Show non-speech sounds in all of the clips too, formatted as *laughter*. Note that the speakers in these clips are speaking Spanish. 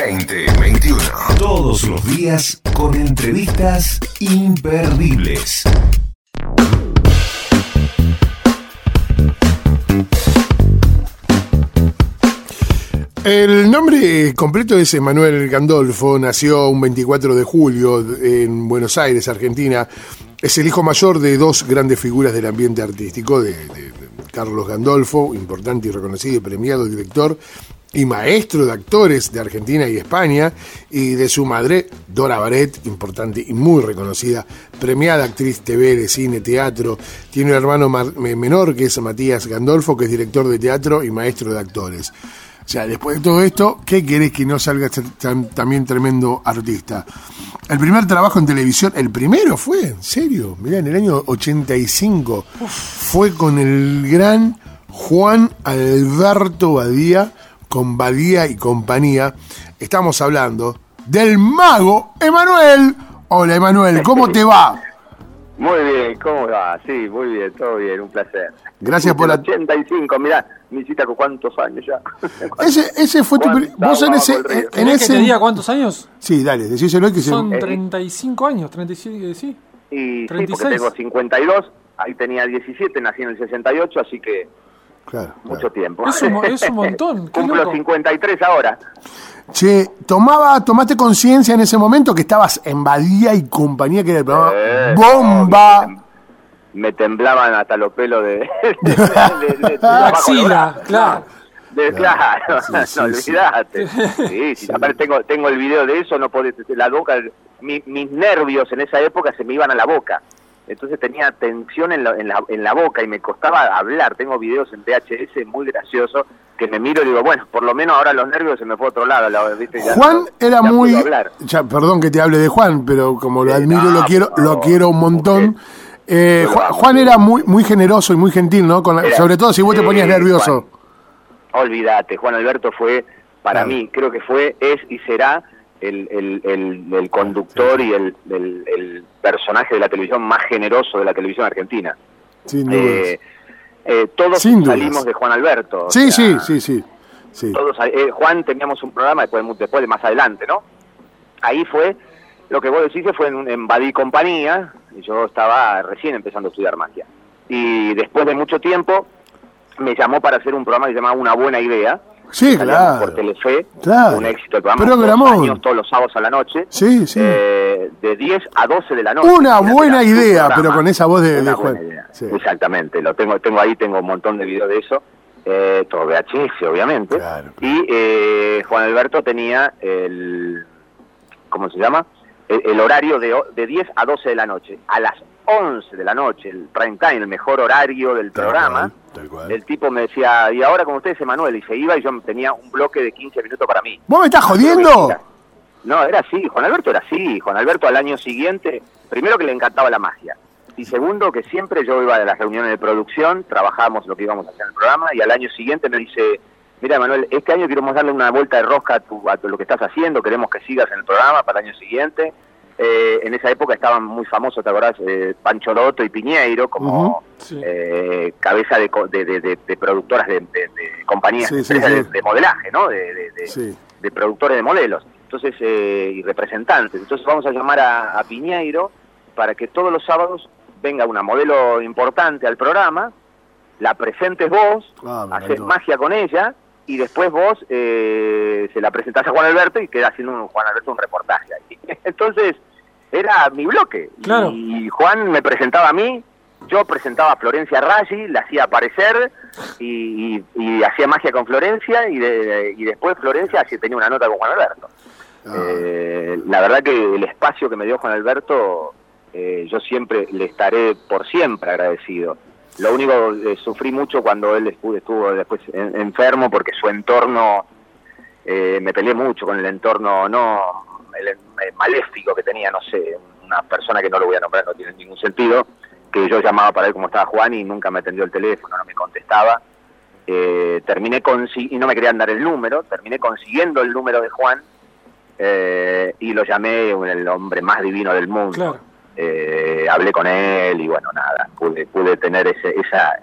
2021. Todos los días con entrevistas imperdibles. El nombre completo es Emanuel Gandolfo, nació un 24 de julio en Buenos Aires, Argentina. Es el hijo mayor de dos grandes figuras del ambiente artístico, de, de- Carlos Gandolfo, importante y reconocido y premiado director y maestro de actores de Argentina y España, y de su madre, Dora Baret, importante y muy reconocida, premiada actriz TV, de cine, teatro. Tiene un hermano menor que es Matías Gandolfo, que es director de teatro y maestro de actores. O sea, después de todo esto, ¿qué querés que no salga tan- también tremendo artista? El primer trabajo en televisión, el primero fue, en serio, mirá, en el año 85, fue con el gran Juan Alberto Badía, con Badía y compañía. Estamos hablando del mago Emanuel. Hola Emanuel, ¿cómo te va? *laughs* Muy bien, ¿cómo va? Sí, muy bien, todo bien, un placer. Gracias por la- 85, mirá, mi cita con cuántos años ya. *laughs* Ese, ese fue tu... Vos en ese... En ¿Querés que te ese diga cuántos años? sí, dale, decíselo que se... Son Eh, 35 años, 37, sí. Y sí, 36. porque tengo 52, ahí tenía 17, nací en el 68, así que Claro, mucho claro. tiempo. Es un es un montón, *laughs* Cumplo loco. 53 ahora. Che, tomaba, ¿tomaste conciencia en ese momento que estabas en Badía y compañía, que era el programa Eh, Bomba? no, Me temblaban hasta los pelos de... *laughs* *laughs* axila, claro. De- claro, Sí, no sí, olvidate. Sí, sí, aparte tengo, tengo el video de eso, no podés, la boca, mi- mis nervios en esa época se me iban a la boca. Entonces tenía tensión en la, en, la, en la boca y me costaba hablar. Tengo videos en VHS muy graciosos que me miro y digo, bueno, por lo menos ahora los nervios se me fue a otro lado. la- ¿viste? Ya Juan no- era ya muy... Ya, perdón que te hable de Juan, pero como lo admiro, no, lo quiero, lo quiero un montón. Eh, Juan. Juan era muy muy generoso y muy gentil, ¿no? Con la- sobre todo si vos te ponías nervioso. Olvídate, Juan Alberto fue, para Claro. mí, creo que fue, es y será el, el, el, el conductor y el, el, personaje de la televisión más generoso de la televisión argentina. Sin dudas. Eh, eh, todos Sin dudas. salimos de Juan Alberto. o sí, sea, sí, sí, sí, sí. Todos, eh, Juan teníamos un programa después, después de más adelante, ¿no? Ahí fue, lo que vos decís fue en, en Badí Compañía, y yo estaba recién empezando a estudiar magia. Y después de mucho tiempo me llamó para hacer un programa que se llamaba Una Buena Idea. Sí, claro. Por Telefe, Claro. un éxito el programa. Programón. dos años, todos los sábados a la noche. Sí, sí. eh, de 10 a 12 de la noche. Una buena idea, programa. pero con esa voz de- Una de buena idea. Sí. Exactamente, lo tengo, tengo ahí, tengo un montón de videos de eso. Eh, todo VHS, obviamente. Claro, Y eh, Juan Alberto tenía el. ¿Cómo se llama? El, el horario de, o- de 10 a 12 de la noche. A las 11 de la noche, el prime time, el mejor horario del Tal programa. cual, tal cual. El tipo me decía, y ahora con ustedes, Emanuel, y se iba y yo tenía un bloque de 15 minutos para mí. ¿Vos me estás jodiendo? No, era así, Juan Alberto era así. Juan Alberto al año siguiente, primero que le encantaba la magia. Y segundo, que siempre yo iba a las reuniones de producción, trabajábamos lo que íbamos a hacer en el programa, y al año siguiente me dice, mira Manuel, este año queremos darle una vuelta de rosca a, tu, a tu- lo que estás haciendo, queremos que sigas en el programa para el año siguiente. Eh, en esa época estaban muy famosos, ¿te acordás? Eh, Pancho Lotto y Piñeiro como. Sí. eh, cabeza de, de, de- productoras de, compañías Sí. De, de modelaje, ¿no? De, productores de modelos entonces eh, y representantes. Entonces vamos a llamar a, a Piñeiro para que todos los sábados venga una modelo importante al programa, la presentes vos, Ah, haces magia con ella y después vos eh, se la presentás a Juan Alberto y queda haciendo un, Juan Alberto un reportaje ahí. *laughs* Entonces era mi bloque. Claro. Y Juan me presentaba a mí, yo presentaba a Florencia Raggi, la hacía aparecer y, y- y hacía magia con Florencia y, de- y después Florencia tenía una nota con Juan Alberto. Ah. Eh, la verdad que el espacio que me dio Juan Alberto, eh, yo siempre le estaré por siempre agradecido. Lo único, eh, sufrí mucho cuando él estuvo, después en- enfermo porque su entorno, eh, me peleé mucho con el entorno, no el, el maléfico que tenía, no sé, una persona que no lo voy a nombrar, no tiene ningún sentido, que yo llamaba para ver cómo estaba Juan y nunca me atendió el teléfono, no me contestaba. Eh, terminé y no me querían dar el número, terminé consiguiendo el número de Juan eh, y lo llamé el hombre más divino del mundo. Claro. Eh, hablé con él y bueno, nada, pude, pude tener ese, esa,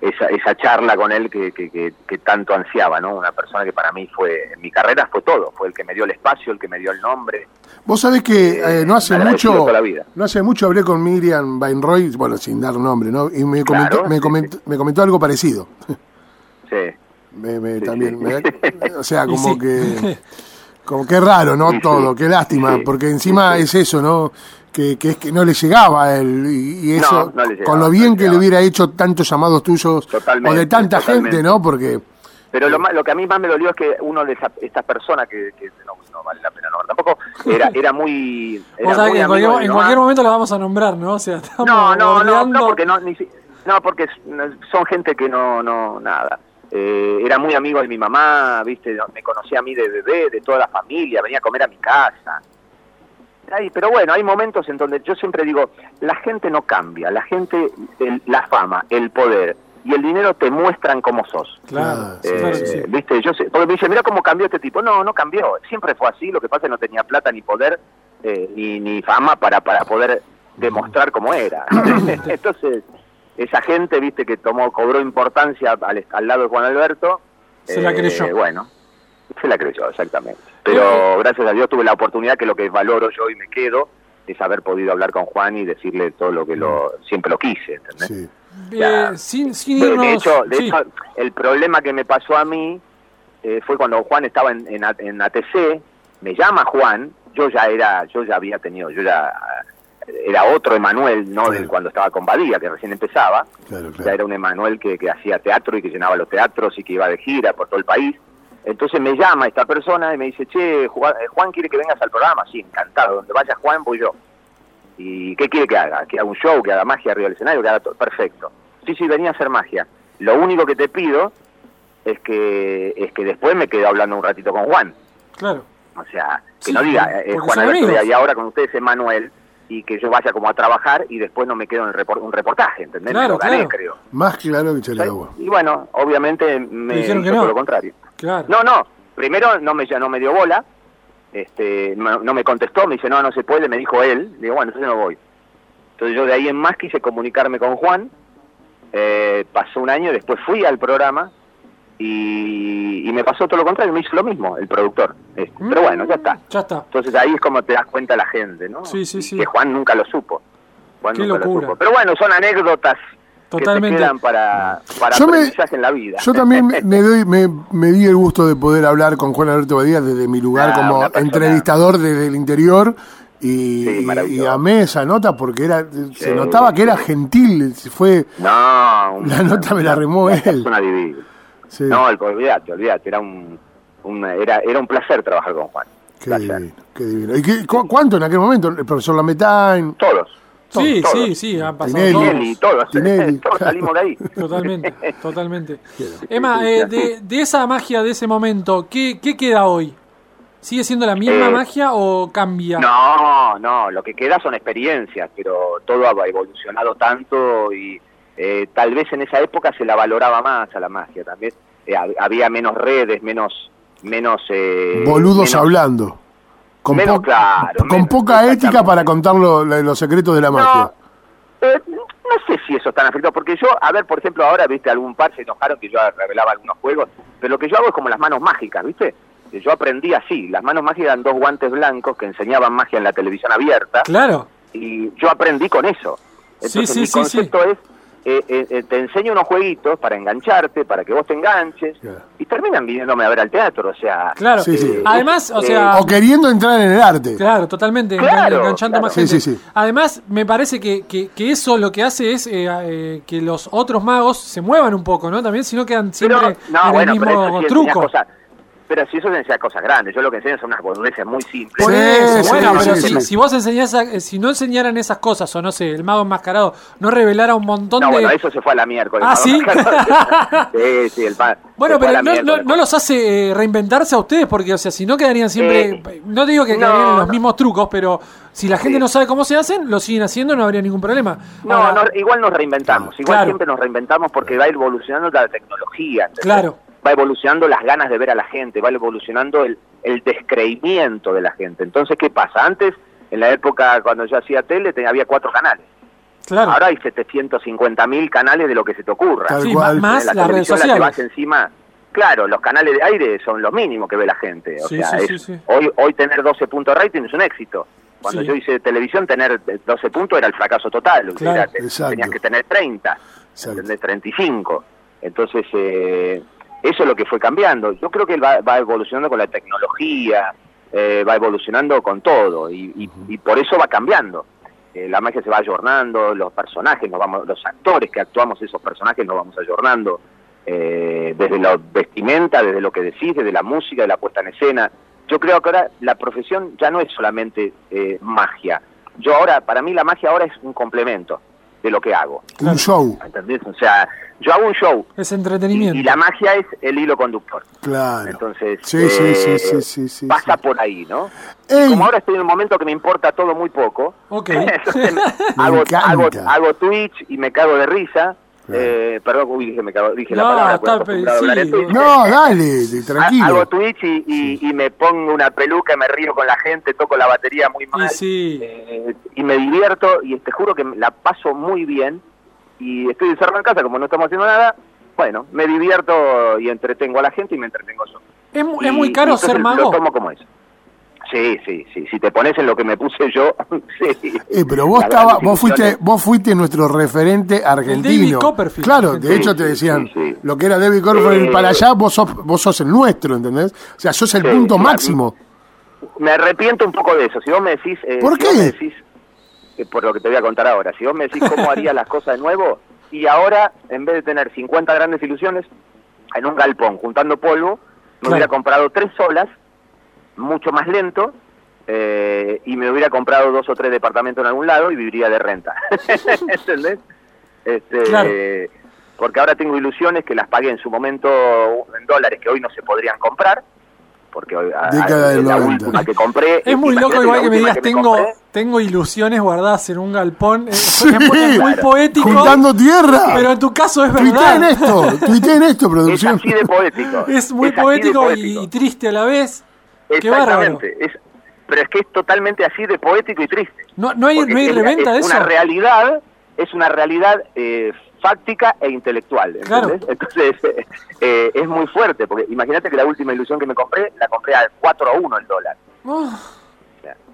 esa, esa charla con él que, que, que, que tanto ansiaba, ¿no? Una persona que para mí fue, en mi carrera fue todo, fue el que me dio el espacio, el que me dio el nombre. Vos sabés que eh, no hace mucho, toda la vida. no hace mucho hablé con Miriam Weinroy, bueno, sin dar nombre, ¿no? Y me comentó, Claro, me sí, comentó, me comentó algo parecido. Sí. *laughs* Me- me- Sí, también, sí. me- o sea, *laughs* como sí. que, como que raro, ¿no? *laughs* Sí, sí. Todo, qué lástima, Sí, porque encima sí, es eso, ¿no? Que, que es que no le llegaba a él y, eso, no le llegaba, con lo bien que le hubiera hecho tantos llamados tuyos Totalmente, o de tanta totalmente. gente, ¿no? Porque Pero lo, más- lo que a mí más me dolió es que uno de esa- estas personas que, que no, no vale la pena nombrar tampoco, era, era muy... *laughs* Era Vos sabés muy que en cualquier, en momento la vamos a nombrar, ¿no? O sea, estamos No, no, no, no, porque no, ni si- no, porque son gente que no, no, nada. Eh, era muy amigo de mi mamá, viste, me conocía a mí de bebé, de toda la familia, venía a comer a mi casa. Ay, pero bueno, hay momentos en donde yo siempre digo, la gente no cambia, la gente, el- la fama, el poder y el dinero te muestran cómo sos. Claro, Ah, sí, Eh, claro que sí. ¿Viste? Yo sé, porque me dice, mira cómo cambió este tipo. No, no cambió. Siempre fue así. Lo que pasa es que no tenía plata ni poder eh, ni, ni fama para, para poder demostrar cómo era. *coughs* *laughs* Entonces, esa gente, viste, que tomó, cobró importancia al, al lado de Juan Alberto. eh, Se la creyó. Bueno, se la creyó, exactamente. Pero gracias a Dios tuve la oportunidad que lo que valoro yo y me quedo es haber podido hablar con Juan y decirle todo lo que lo siempre lo quise, ¿entendés? sí. Eh, ya. sin, sin De, de irnos... hecho, de sí. hecho, el problema que me pasó a mí eh, fue cuando Juan estaba en, en, ATC, me llama Juan, yo ya era, yo ya había tenido, yo ya era otro Emanuel, no del Claro. cuando estaba con Badía, que recién empezaba, Claro, ya claro. era un Emanuel que, que hacía teatro y que llenaba los teatros y que iba de gira por todo el país. Entonces me llama esta persona y me dice, che, Juan, eh, Juan quiere que vengas al programa, sí, encantado, donde vaya Juan voy yo. ¿Y qué quiere que haga? Que haga un show, que haga magia arriba del escenario, que haga todo. Perfecto. Sí, sí, venía a hacer magia. Lo único que te pido es que es que después me quedo hablando un ratito con Juan. Claro. O sea, que Sí, no diga, eh, Juan Alberto, y ahora con ustedes es Manuel, y que yo vaya como a trabajar y después no me quedo en un reportaje, ¿entendés? Claro, Lo gané, claro. creo. Más claro que echar agua. Y bueno, obviamente me dijeron que no. lo contrario. Claro. No, no, primero no me, ya no me dio bola, este, no, no me contestó, me dice, no, no se puede, me dijo él, digo, bueno, entonces no voy. Entonces yo de ahí en más quise comunicarme con Juan, eh, pasó un año, después fui al programa y, y me pasó todo lo contrario, me hizo lo mismo el productor. Este, Pero bueno, ya está. Ya está. Entonces ahí es como te das cuenta la gente, ¿no? Sí, sí, sí. Que Juan nunca lo supo. Juan Qué nunca lo locura. supo. Pero bueno, son anécdotas Totalmente. que te quedan para, para Yo me- en la vida. Yo también *laughs* me- doy, me, me di el gusto de poder hablar con Juan Alberto Badía desde mi lugar Ah, como una entrevistador desde el interior y, Sí, y amé esa nota porque era se notaba que era gentil, fue No, *laughs* La nota me la remó una él. persona divina. Sí, No, el- olvídate, olvídate, era un, un- era, era un placer trabajar con Juan. qué Placer. divino, qué divino. ¿Y qué- cu- cuánto en aquel momento? El profesor Lametain, Todos. Sí, todos. sí, sí, han pasado Tinelli. todos. Tinelli, todos, Tinelli, *laughs* todos claro. salimos de ahí. Totalmente, *laughs* totalmente. Emma, eh, de, de esa magia de ese momento, ¿qué, qué queda hoy? ¿Sigue siendo la misma Eh, magia o cambia? No, no, lo que queda son experiencias, pero todo ha evolucionado tanto y eh, tal vez en esa época se la valoraba más a la magia también. Eh, hab- había menos redes, menos... menos eh, boludos menos- hablando. Con, menos po- claro, con menos, poca ética para contar lo- los secretos de la magia. No, eh, no sé si eso es tan afectado, porque yo, a ver, por ejemplo, ahora, viste, algún par se enojaron que yo revelaba algunos juegos, pero lo que yo hago es como las manos mágicas, viste. Que Yo aprendí así, las manos mágicas eran dos guantes blancos que enseñaban magia en la televisión abierta, Claro, y yo aprendí con eso. Sí, Entonces sí, mi sí, concepto es, eh, eh, eh, te enseño unos jueguitos para engancharte, para que vos te enganches, Claro. y terminan viniéndome a ver al teatro, o sea... claro. Sí, sí. Además, o Eh, sea, O queriendo entrar en el arte. Claro, totalmente, Claro, enganchando claro. más gente. sí, sí. Además, me parece que, que, que eso lo que hace es eh, eh, que los otros magos se muevan un poco, ¿no? También, si no quedan siempre Pero, no, en bueno, el pero mismo eso truco. cosas- pero si eso enseña cosas grandes, yo lo que enseño son unas boludeces muy simples. Por Sí, eso, sí, bueno, sí, pero sí, si, sí. si vos enseñás, a- eh, si no enseñaran esas cosas, o no sé, el mago enmascarado no revelara un montón No, de... bueno, eso se fue a la miércoles. Ah. ¿sí? *laughs* sí, sí, el pa- Bueno, se pero no, no, no los hace eh, reinventarse a ustedes, porque, o sea, si no quedarían siempre. Eh, no te digo que quedarían en los no. mismos trucos, pero si la gente Sí. no sabe cómo se hacen, lo siguen haciendo, no habría ningún problema. No, Ahora, no, igual nos reinventamos, igual Claro. siempre nos reinventamos porque va evolucionando la tecnología. ¿entendés? Claro. Va evolucionando las ganas de ver a la gente, va evolucionando el, el descreimiento de la gente. Entonces, ¿qué pasa? Antes, en la época cuando yo hacía tele, tenía, había cuatro canales. Claro. Ahora hay 750 mil canales de lo que se te ocurra. Sí, más la las redes televisión la sociales. encima. Claro, los canales de aire son los mínimos que ve la gente. O Sí, sea, sí, es- sí, sí. Hoy, hoy tener 12 puntos de rating es un éxito. Cuando Sí. yo hice televisión, tener 12 puntos era el fracaso total. O sea, Claro. tenías que tener 30, Exacto. ¿entendés? 35. Entonces, eh, eso es lo que fue cambiando. Yo creo que va, va evolucionando con la tecnología, eh, va evolucionando con todo, y, y- y por eso va cambiando. Eh, la magia se va ayornando, los personajes, nos vamos, los actores que actuamos esos personajes nos vamos ayornando, eh, desde la vestimenta, desde lo que decís, desde la música, de la puesta en escena. Yo creo que ahora la profesión ya no es solamente eh, magia. Yo ahora, para mí la magia ahora es un complemento de lo que hago. Un show, ¿Entendés? O sea, yo hago un show Es y, entretenimiento. y la magia es el hilo conductor. claro. Entonces, Sí, sí, sí, eh, sí, sí, sí, pasa sí. por ahí, ¿no? Ey. Como ahora estoy en un momento que me importa todo muy poco, Ok. *laughs* entonces *laughs* Me hago, hago, hago Twitch y me cago de risa. Eh, perdón, uy, dije, me cago, dije la No, palabra, pues, sí. No, dale, Ha- tranquilo. Hago Twitch y, y- y me pongo una peluca, me río con la gente, toco la batería muy mal. Y sí. eh, y me divierto y te juro que la paso muy bien. Y estoy encerrado en casa, como no estamos haciendo nada. Bueno, me divierto y entretengo a la gente y me entretengo yo. ¿Es, Y- es muy caro ser Lo mago? tomo como es. Sí, sí, sí. Si te pones en lo que me puse yo, *laughs* sí. Eh, pero vos estaba, vos fuiste, vos fuiste nuestro referente argentino. David Copperfield. Claro, de Sí, hecho te decían, sí, sí. lo que era David Copperfield Eh, para allá, vos sos, vos sos el nuestro, ¿entendés? O sea, sos el Sí, punto máximo. Me arrepiento un poco de eso. Si vos me decís... eh, ¿Por si qué? vos me decís, eh, por lo que te voy a contar ahora, si vos me decís cómo haría las cosas de nuevo, y ahora, en vez de tener 50 grandes ilusiones, en un galpón, juntando polvo, me Claro. hubiera comprado tres solas, mucho más lento, eh, y me hubiera comprado dos o tres departamentos en algún lado y viviría de renta. *laughs* ¿Entendés? Este, Claro. Porque ahora tengo ilusiones que las pagué en su momento en dólares que hoy no se podrían comprar. Porque hoy, a- del la 90. última que compré. Es muy loco igual que me digas, tengo, tengo ilusiones guardadas en un galpón. Es, Sí. es muy- es Claro. poético. Juntando tierra. Pero en tu caso es verdad. esto, tuiteen esto, Es producción. así de poético. Es muy de poético, y triste a la vez. Exactamente. Es, pero es que es totalmente así de poético y triste. No, no hay, no hay es, reventa de es eso. Una realidad, es una realidad eh, fáctica e intelectual. Claro. Entonces *laughs* eh, es muy fuerte, porque imagínate que la última ilusión que me compré la compré a 4 a 1 el dólar. Oh.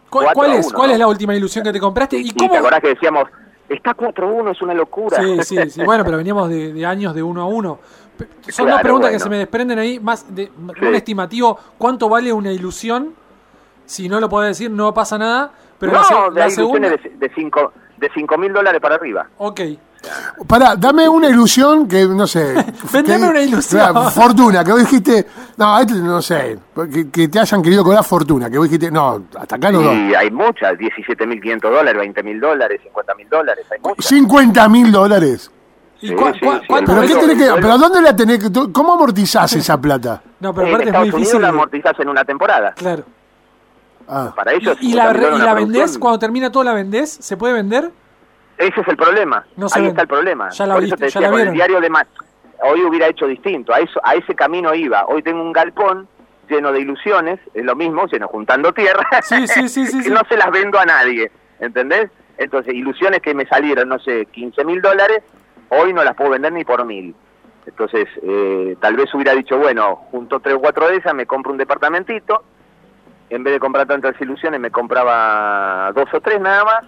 ¿Cuál, cuál es, 1, ¿Cuál es la última ilusión que te compraste? ¿Y, cómo? ¿Y te acordás que decíamos, está 4 a 1, es una locura? Sí, sí, sí. bueno, *laughs* pero veníamos de, de años de 1 a 1. Son Claro, dos preguntas que se me desprenden ahí, más de Sí. un estimativo. ¿Cuánto vale una ilusión? Si no lo podés decir, no pasa nada. Pero no, la, se- de la segunda. de 5 de cinco mil dólares para arriba. Ok. Pará, dame una ilusión que, no sé. *laughs* Vendeme una ilusión. Claro, fortuna, que vos dijiste, no, este, no sé, que, que te hayan querido cobrar fortuna, que vos dijiste, no, hasta acá no doy. Y hay muchas, 17.500 dólares, 20.000 dólares, 50.000 dólares, hay muchas. 50 mil dólares. ¿Y Sí, cua- sí, cua- sí, cuánto ¿Pero, qué Pero tenés que, eso- ¿Pero dónde la tenés? que- ¿Cómo amortizás esa plata? No, pero en aparte es muy Estados Unidos difícil. la amortizás en una temporada. Claro. Ah, Para ellos, ¿Y, y la, 50.000 re- dólares y una la vendés? Cuando termina todo, ¿la vendés? ¿Se puede vender? Ese es el problema. No Ahí vende. está el problema. Ya la Por eso viste, te ya decía, la con el vieron. diario de Ma- Hoy hubiera hecho distinto. A, eso, a ese camino iba. Hoy tengo un galpón lleno de ilusiones, es lo mismo, lleno juntando tierra. Sí, sí, sí, sí. *laughs* no se las vendo a nadie. ¿Entendés? Entonces, ilusiones que me salieron, no sé, 15 mil dólares, hoy no las puedo vender ni por mil. Entonces, eh, tal vez hubiera dicho, bueno, junto tres o cuatro de esas, me compro un departamentito, en vez de comprar tantas ilusiones me compraba dos o tres nada más,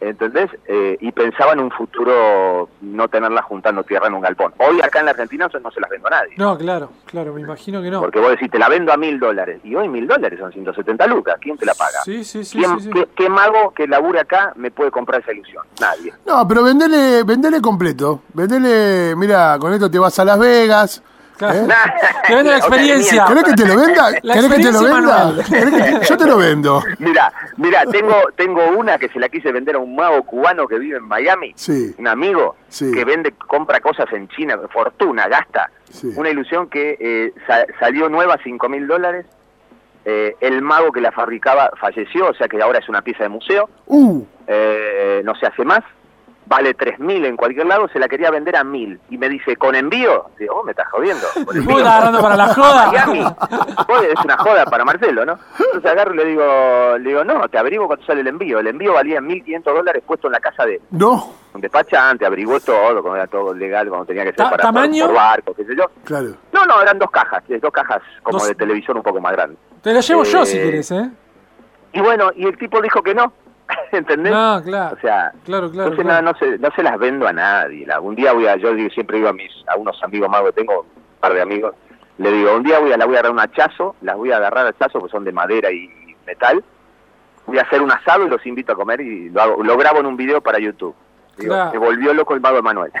¿entendés? Eh, y pensaba en un futuro no tenerlas juntando tierra en un galpón. Hoy acá en la Argentina eso no se las vendo a nadie. No, claro, claro, me imagino que no. Porque vos decís, te la vendo a mil dólares. Y hoy mil dólares son 170 lucas. ¿Quién te la paga? Sí, sí, sí, ¿Quién- sí, sí. Qué, qué mago que labure acá me puede comprar esa ilusión? Nadie. No, pero vendele, vendele completo. Vendele, mira, con esto te vas a Las Vegas. Claro. ¿eh? Te vende la experiencia. ¿Querés que te lo venda? ¿Querés que te lo venda? manual. ¿Querés que te- Yo te lo vendo. Mira, mira, tengo tengo una que se la quise vender a un mago cubano que vive en Miami, Sí. un amigo Sí. que vende, compra cosas en China, fortuna, gasta. Sí. Una ilusión que eh, sa- salió nueva, cinco mil dólares. Eh, el mago que la fabricaba falleció, o sea que ahora es una pieza de museo. Uh, Eh, no se hace más. Vale 3.000 en cualquier lado, se la quería vender a 1.000. Y me dice, ¿con envío? Digo, vos me estás jodiendo. *laughs* Estás agarrando para la A joda. Miami. Es una joda para Marcelo, ¿no? Entonces agarro y le digo, le digo, no, te averiguo cuánto sale el envío. El envío valía 1.500 dólares puesto en la casa de No, un despachante, averiguó todo, como era todo legal, como tenía que ser para ¿tamaño? por barco, qué sé yo. claro. No, no, eran dos cajas, dos cajas como Dos- de televisión un poco más grandes. Te lo llevo yo si Eh, querés, ¿eh? Y bueno, y el tipo dijo que no, *laughs* ¿entendés? No, claro. O sea, Claro, claro. entonces claro. No, no, se, no se las vendo a nadie. La- un día voy a, yo digo, siempre digo a mis, a unos amigos más que tengo, un par de amigos, le digo, un día voy a, la voy a dar un hachazo, las voy a agarrar a hachazo, porque son de madera y metal, voy a hacer un asado y los invito a comer y lo, hago, lo grabo en un video para YouTube. Digo, Claro. Se volvió loco el mago de Manuel.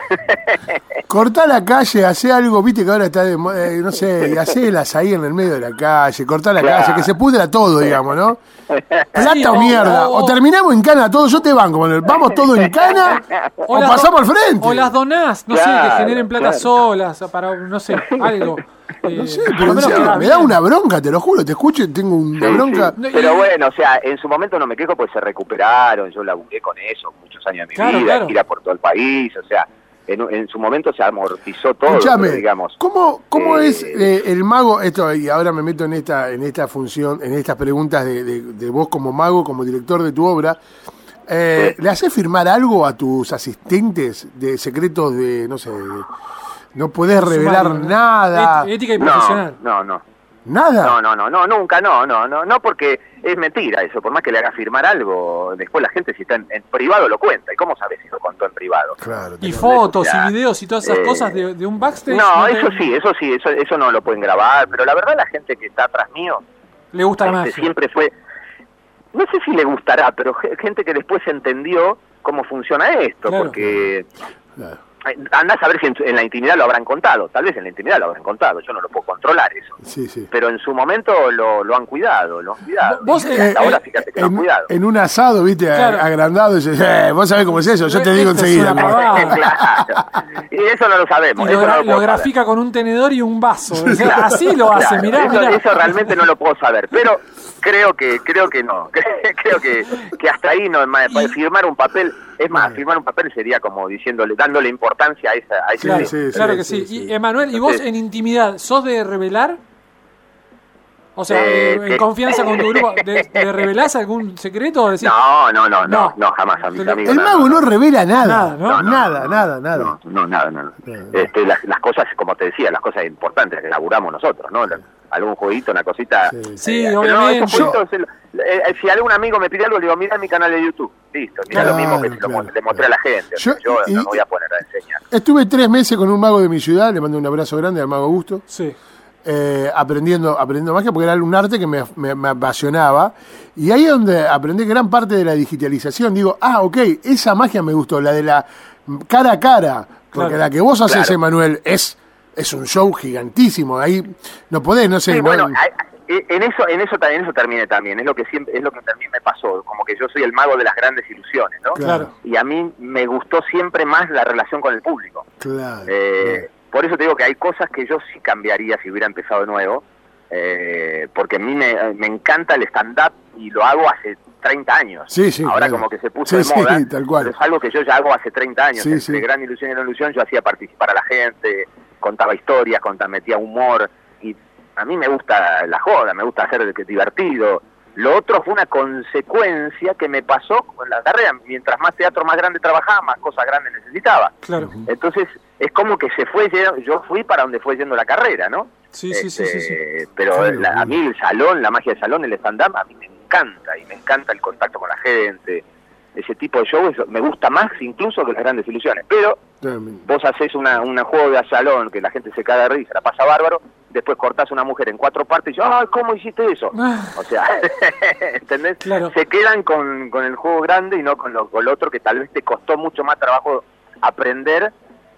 *laughs* Cortá la calle, hacé algo, viste que ahora está de eh, no sé, *laughs* hacélas ahí en el medio de la calle, cortá la Claro. calle, que se pudra todo, digamos, ¿no? *laughs* Plata Sí, o mierda, o- o, terminamos en cana todos, yo te banco, Manuel, vamos todos en cana o, pasamos al frente. O las donás, no sé, que generen plata claro. solas, para, no sé, algo. Eh, No sé, por pero en serio, me da una bronca, te lo juro, te escucho y tengo una Sí, bronca. sí. Pero bueno, o sea, en su momento no me quejo porque se recuperaron, yo laburé con eso muchos años de mi Claro, vida, claro. gira por todo el país, o sea, en, en su momento se amortizó todo, Escuchame, pero digamos. ¿cómo, cómo eh, es eh, el mago? Esto, y ahora me meto en esta, en esta función, en estas preguntas de, de- de vos como mago, como director de tu obra. Eh. ¿Le haces firmar algo a tus asistentes de secretos de, no sé, de- no podés revelar Sumario, ¿no? nada? Ética y No, profesional. no, no, ¿Nada? no, no, no, no, nunca, no, no, no, no, porque es mentira eso, por más que le haga firmar algo, después la gente si está en, en privado lo cuenta, ¿y cómo sabes si lo contó en privado? Claro. Y fotos o sea, y videos y todas esas eh, cosas de, de un backstage. No, eso sí, eso sí, eso, eso no lo pueden grabar, pero la verdad la gente que está atrás mío, Le gusta la este, magia. siempre fue, no sé si le gustará, pero ge- gente que después entendió cómo funciona esto, Claro. porque claro. Andás a ver si en, en la intimidad lo habrán contado, tal vez en la intimidad lo habrán contado, yo no lo puedo controlar eso, Sí, sí. pero en su momento lo, lo han cuidado, lo han cuidado. Vos, eh, hasta ahora eh, fíjate que lo han en, cuidado. en un asado, viste, Claro. agrandado, y dices, eh, vos sabés cómo es eso, yo te digo enseguida. *laughs* Y eso no lo Y sabemos. lo, eso no gra- lo lo puedo saber. grafica con un tenedor y un vaso. O sea, Claro, así lo hace, claro, mirá, eso, mirá. eso realmente no lo puedo saber, pero creo que creo que no. *laughs* creo que, que hasta ahí no firmar un papel, es más, firmar un papel sería como diciéndole, dándole importancia a esa a ese Claro, sí, claro que sí. sí, sí. Y Emanuel, ¿y vos Sí. en intimidad sos de revelar? O sea, Eh, en que- confianza con tu grupo, *laughs* ¿de, de revelás algún secreto? O decís, No, no, no, no, No. no, jamás a mis Pero- amigos. El mago no no, revela nada. Nada, ¿no? No, no, nada, no, nada, nada. No, no, nada, nada. Este, las, las cosas, como te decía, las cosas importantes que laburamos nosotros, ¿no? algún jueguito, una cosita. Sí. Sí, obviamente. el- eh, eh, si algún amigo me pide algo, le digo, mira mi canal de YouTube. Listo, mira Claro, lo mismo que se lo claro, le mostré a la gente. Yo- Yo, y- no me voy a poner a enseñar. Estuve tres meses con un mago de mi ciudad, le mando un abrazo grande al mago Augusto, Sí. Eh, aprendiendo, aprendiendo magia porque era un arte que me, me- me apasionaba. Y ahí es donde aprendí gran parte de la digitalización. Digo, ah, ok, esa magia me gustó, la de la cara a cara. Porque Claro. la que vos haces, Claro. Emanuel, es, es un show gigantísimo. Ahí no podés, no sé. Sí, no- bueno, eh, en eso, en eso, ta- en eso terminé también. Es lo que siempre, es lo que también me pasó. Como que yo soy el mago de las grandes ilusiones, ¿no? Claro. Y a mí me gustó siempre más la relación con el público. claro. Eh, por eso te digo que hay cosas que yo sí cambiaría si hubiera empezado de nuevo, eh, porque a mí me, me encanta el stand-up y lo hago hace 30 años. Sí, sí, Ahora claro. como que se puso Sí, de moda, sí, *laughs* tal cual. pero es algo que yo ya hago hace 30 años. Sí, Entre. Gran Ilusión y No Ilusión yo hacía participar a la gente, contaba historias, contaba, metía humor, y a mí me gusta la joda, me gusta hacer divertido. Lo otro fue una consecuencia que me pasó con la carrera. Mientras más teatro más grande trabajaba, más cosas grandes necesitaba. Claro. Entonces, es como que se fue, yo fui para donde fue yendo la carrera, ¿no? Sí, sí, sí, sí, sí. Este, Pero Claro, la- a mí el salón, la magia del salón, el stand-up, a mí me encanta, y me encanta el contacto con la gente, ese tipo de show, eso me gusta más incluso que las grandes ilusiones. Pero vos haces una, un juego de salón que la gente se caga de risa, la pasa bárbaro, después cortás una mujer en cuatro partes y yo, ¡ay, cómo hiciste eso! Ah, O sea, *laughs* ¿entendés? Claro. Se quedan con, con el juego grande y no con lo, con lo otro que tal vez te costó mucho más trabajo aprender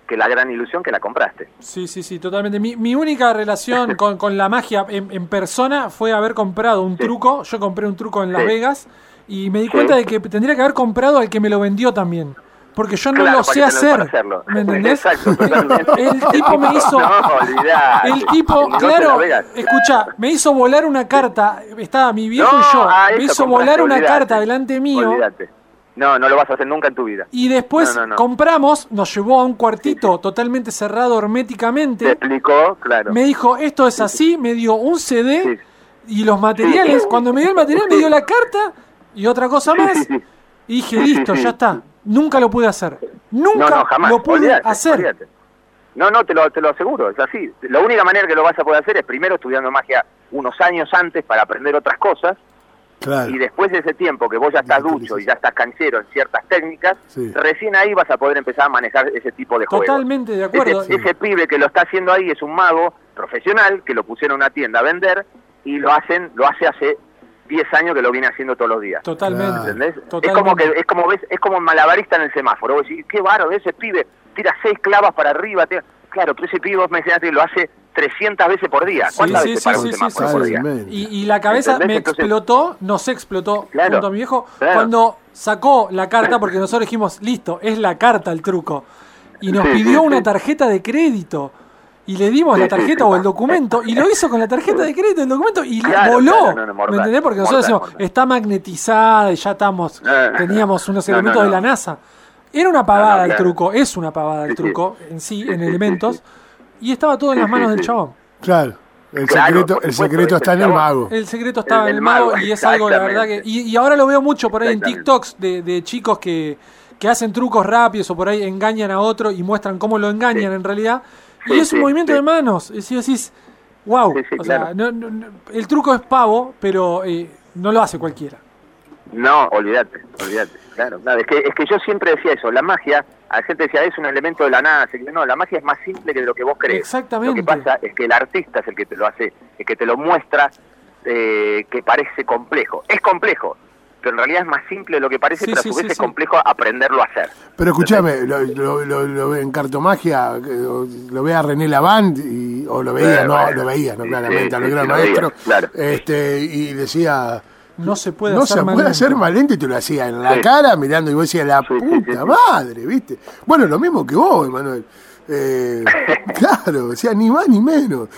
que la gran ilusión que la compraste. Sí, sí, sí, totalmente. Mi, mi única relación *laughs* con, con la magia en, en persona fue haber comprado un Sí. truco. Yo compré un truco en Las Sí. Vegas y me di Sí. cuenta de que tendría que haber comprado al que me lo vendió también. Porque yo no Claro, lo sé hacer. hacerlo. ¿Me entendés? Exacto. *laughs* El tipo me *laughs* hizo. No, olvidate. El tipo, El claro, escucha, me hizo volar una carta. Estaba mi viejo No, y yo. me hizo volar una olvidate. carta delante mío. Olvídate. No, no lo vas a hacer nunca en tu vida. Y después No, no, no. compramos, nos llevó a un cuartito totalmente cerrado Te herméticamente. explicó, claro. Me dijo, esto es así, me dio un CD y los materiales. Cuando me dio el material, me dio la carta y otra cosa más. Y dije, listo, ya está. Nunca lo pude hacer. Nunca jamás. lo pude hacer. No, no, te lo, te lo aseguro, es así. La única manera que lo vas a poder hacer es primero estudiando magia unos años antes para aprender otras cosas Claro. y después de ese tiempo que vos ya estás ducho y ya estás canchero en ciertas técnicas, Sí. recién ahí vas a poder empezar a manejar ese tipo de juegos. Totalmente de acuerdo. Ese, ese pibe que lo está haciendo ahí es un mago profesional que lo pusieron en una tienda a vender y lo hacen, lo hace hace 10 años que lo viene haciendo todos los días. Totalmente. Es como que es como ves, es como un malabarista en el semáforo. Vos decís, qué baro, ese pibe tira seis clavas para arriba. Claro, pero ese pibe vos me enseñaste que lo hace 300 veces por día. Sí, ¿Cuántas sí, veces sí, para sí, un sí, semáforo sí, por sí. día? Tremendo. Y, y la cabeza ¿Entendés? me Entonces- explotó, nos explotó Claro, junto a mi viejo claro. cuando sacó la carta, porque nosotros dijimos, listo, es la carta el truco. Y nos Sí, pidió sí, una sí. tarjeta de crédito. Y le dimos Sí, la tarjeta sí. o el documento. Y lo hizo con la tarjeta de crédito, el documento, y Claro, voló. claro, no, no, mortal, ¿Me entendés? Porque nosotros decimos, mortal. está magnetizada y ya estamos, Eh, teníamos unos no, no, elementos de la NASA. Era una pavada No, no, el truco, es una pavada el Sí, sí. truco en sí, en sí, sí, elementos. Y estaba todo en las manos del *laughs* chabón. Claro. El Claro, secreto, el supuesto, secreto está en el chabón. mago. El secreto estaba El- en el mago y es algo, la verdad que. Y, y ahora lo veo mucho por ahí en. TikToks de, de chicos que, que hacen trucos rápidos o por ahí engañan a otro y muestran cómo lo engañan Sí. en realidad. y Sí, es un sí, movimiento sí. de manos. Y si decís, wow. Sí, sí, o sea, claro. no- no- no- el truco es pavo, pero eh, no lo hace cualquiera. No, olvídate, olvídate. Claro, claro. Es que, es que yo siempre decía eso, la magia, la gente decía, es un elemento de la nada. así que No, la magia es más simple que de lo que vos crees. Exactamente. Lo que pasa es que el artista es el que te lo hace, el que te lo muestra eh, que parece complejo. Es complejo, pero en realidad es más simple de lo que parece, Sí, pero a sí, su vez sí, es sí. complejo aprenderlo a hacer. Pero escúchame, lo, lo, lo- lo ve en Cartomagia, lo, lo ve a René Lavand, y, o lo veía, Bueno, no, bueno. lo veía, no, claramente, al gran sí, lo veía, maestro. claro. este, y decía, No se puede no hacer se puede hacer mal lento y te lo hacía en la Sí. cara mirando y vos decías, la Sí, puta sí, sí. madre, ¿viste? Bueno, lo mismo que vos, Emanuel. Eh, *laughs* claro, o sea, ni más ni menos.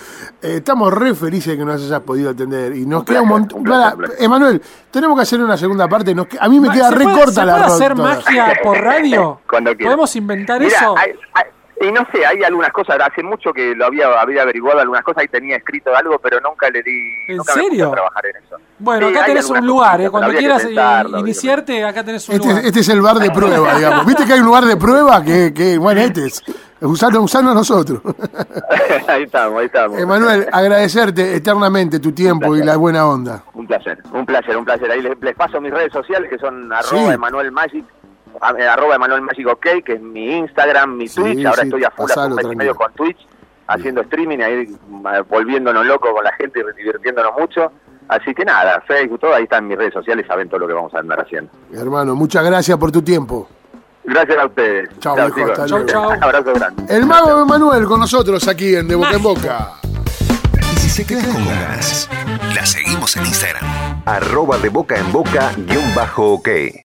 Eh, estamos re felices de que nos hayas podido atender y nos Un queda un montón. placer. Emanuel, tenemos que hacer una segunda parte. nos que- a mí me queda ¿Se re puede- corta ¿se la puede hacer toda. magia por radio? *laughs* Cuando. ¿Podemos inventar Mira, eso? hay- hay- y no sé, hay algunas cosas, hace mucho que lo había, había averiguado algunas cosas y tenía escrito algo, pero nunca le di... ¿En nunca me serio? a trabajar en eso. Bueno, Sí, acá tenés un lugar, eh. Cuando quieras eh, pensarlo, iniciarte, acá tenés un Este, lugar. este es el bar de *laughs* prueba, digamos. ¿Viste que hay un lugar de prueba? Que, que bueno, este es. Usarlo, usarlo a nosotros. *laughs* ahí estamos, ahí estamos. Emanuel, agradecerte eternamente tu tiempo y la buena onda. Un placer, un placer, un placer. Ahí les, les paso mis redes sociales que son Sí. arroba Emanuel Magic, arroba Emanuel Magic OK, que es mi Instagram, mi Sí, Twitch. Ahora sí, estoy a full pasalo un mes y medio con Twitch, haciendo streaming, ahí eh, volviéndonos locos con la gente y divirtiéndonos mucho. Así que nada, Facebook, todo, ahí están mis redes sociales, saben todo lo que vamos a andar haciendo. Hermano, muchas gracias por tu tiempo. Gracias a ustedes. Chao, Chao. Un abrazo grande. El mago Emanuel con nosotros aquí en De Boca en Boca. Y si se queda con ganas, la seguimos en Instagram. Arroba de boca en boca guion bajo ok.